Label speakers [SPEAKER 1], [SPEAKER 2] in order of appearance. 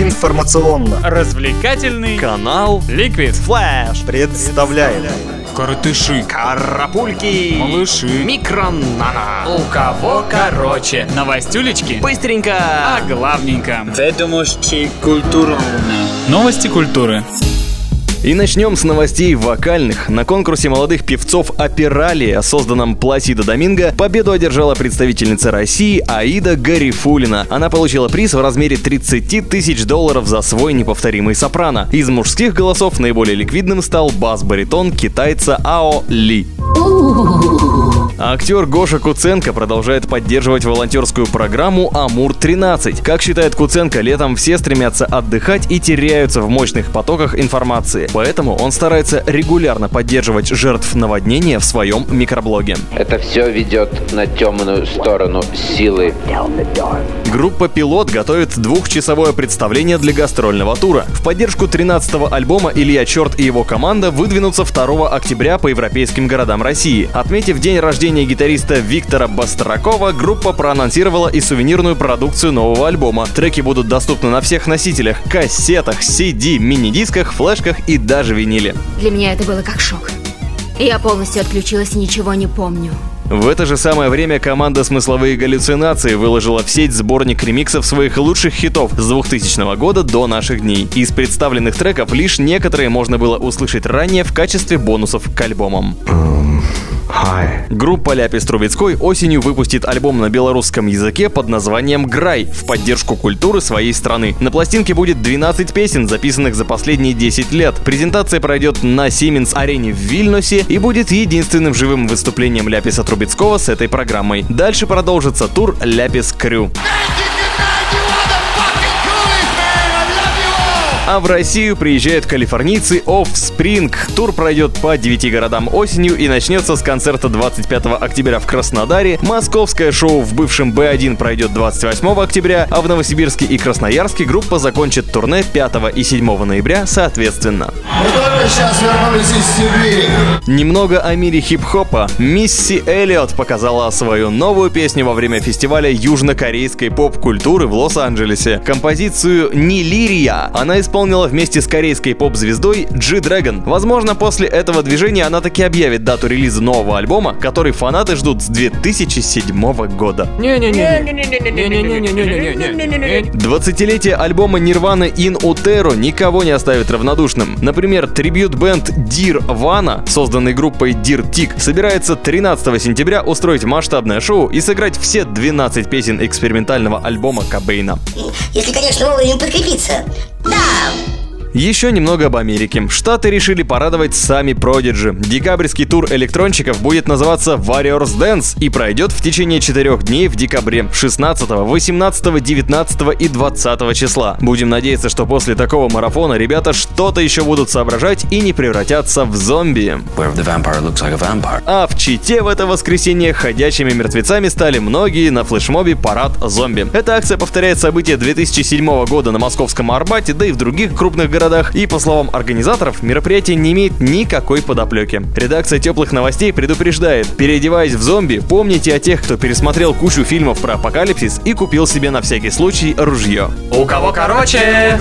[SPEAKER 1] Информационно.
[SPEAKER 2] Развлекательный
[SPEAKER 3] Канал
[SPEAKER 2] Liquid
[SPEAKER 1] Флэш. Представляет.
[SPEAKER 2] Коротыши.
[SPEAKER 3] Карапульки.
[SPEAKER 2] Малыши.
[SPEAKER 3] Микронана
[SPEAKER 2] У кого короче? Новостюлечки?
[SPEAKER 3] Быстренько.
[SPEAKER 2] А главненько.
[SPEAKER 4] Ведомости культуры.
[SPEAKER 2] Новости культуры
[SPEAKER 3] И начнем с новостей вокальных. На конкурсе молодых певцов «Опералия», созданном Пласидо Доминго, победу одержала представительница России Аида Гарифулина. Она получила приз в размере 30 тысяч долларов за свой неповторимый сопрано. Из мужских голосов наиболее ликвидным стал бас-баритон китайца Ао Ли. Актер Гоша Куценко продолжает поддерживать волонтерскую программу «Амур-13». Как считает Куценко, летом все стремятся отдыхать и теряются в мощных потоках информации. Поэтому он старается регулярно поддерживать жертв наводнения в своем микроблоге.
[SPEAKER 5] Это все ведет на темную сторону силы.
[SPEAKER 3] Группа «Пилот» готовит двухчасовое представление для гастрольного тура. В поддержку 13-го альбома Илья Черт и его команда выдвинутся 2 октября по европейским городам России. Отметив день рождения гитариста Виктора Бастракова, группа проанонсировала и сувенирную продукцию нового альбома. Треки будут доступны на всех носителях – кассетах, CD, мини-дисках, флешках и даже виниле.
[SPEAKER 6] Для меня это было как шок. Я полностью отключилась и ничего не помню.
[SPEAKER 3] В это же самое время команда «Смысловые галлюцинации» выложила в сеть сборник ремиксов своих лучших хитов с 2000 года до наших дней. Из представленных треков лишь некоторые можно было услышать ранее в качестве бонусов к альбомам. Группа Ляпис Трубецкой осенью выпустит альбом на белорусском языке под названием «Грай» в поддержку культуры своей страны. На пластинке будет 12 песен, записанных за последние 10 лет. Презентация пройдет на Siemens арене в Вильнюсе и будет единственным живым выступлением Ляписа Трубецкого с этой программой. Дальше продолжится тур Ляпис Крю. А в Россию приезжают калифорнийцы Offspring. Тур пройдет по 9 городам осенью и начнется с концерта 25 октября в Краснодаре. Московское шоу в бывшем Б1 пройдет 28 октября, а в Новосибирске и Красноярске группа закончит турне 5 и 7 ноября соответственно.
[SPEAKER 7] Мы только сейчас вернулись из Сибири.
[SPEAKER 3] Немного о мире хип-хопа. Мисси Эллиот показала свою новую песню во время фестиваля южнокорейской поп-культуры в Лос-Анджелесе. Композицию «Не лирия» она исполнила вместе с корейской поп-звездой G-Dragon. Возможно, после этого движения она таки объявит дату релиза нового альбома, который фанаты ждут с 2007 года. 20-летие альбома Nirvana In Utero никого не оставит равнодушным. Например, трибют-бенд Dear Vana, созданный группой Dear Tick, собирается 13 сентября устроить масштабное шоу и сыграть все 12 песен экспериментального альбома Кобейна.
[SPEAKER 8] Если, конечно, вовремя подкрепиться. Да,
[SPEAKER 3] Еще немного об Америке. Штаты решили порадовать сами Prodigy. Декабрьский тур электронщиков будет называться Warriors Dance и пройдет в течение четырех дней в декабре 16, 18, 19 и 20 числа. Будем надеяться, что после такого марафона ребята что-то еще будут соображать и не превратятся в зомби. А в Чите в это воскресенье ходячими мертвецами стали многие на флешмобе «Парад зомби». Эта акция повторяет события 2007 года на московском Арбате, да и в других крупных городах. И, по словам организаторов, мероприятие не имеет никакой подоплеки. Редакция теплых новостей предупреждает, переодеваясь в зомби, помните о тех, кто пересмотрел кучу фильмов про апокалипсис и купил себе на всякий случай ружье.
[SPEAKER 2] У кого короче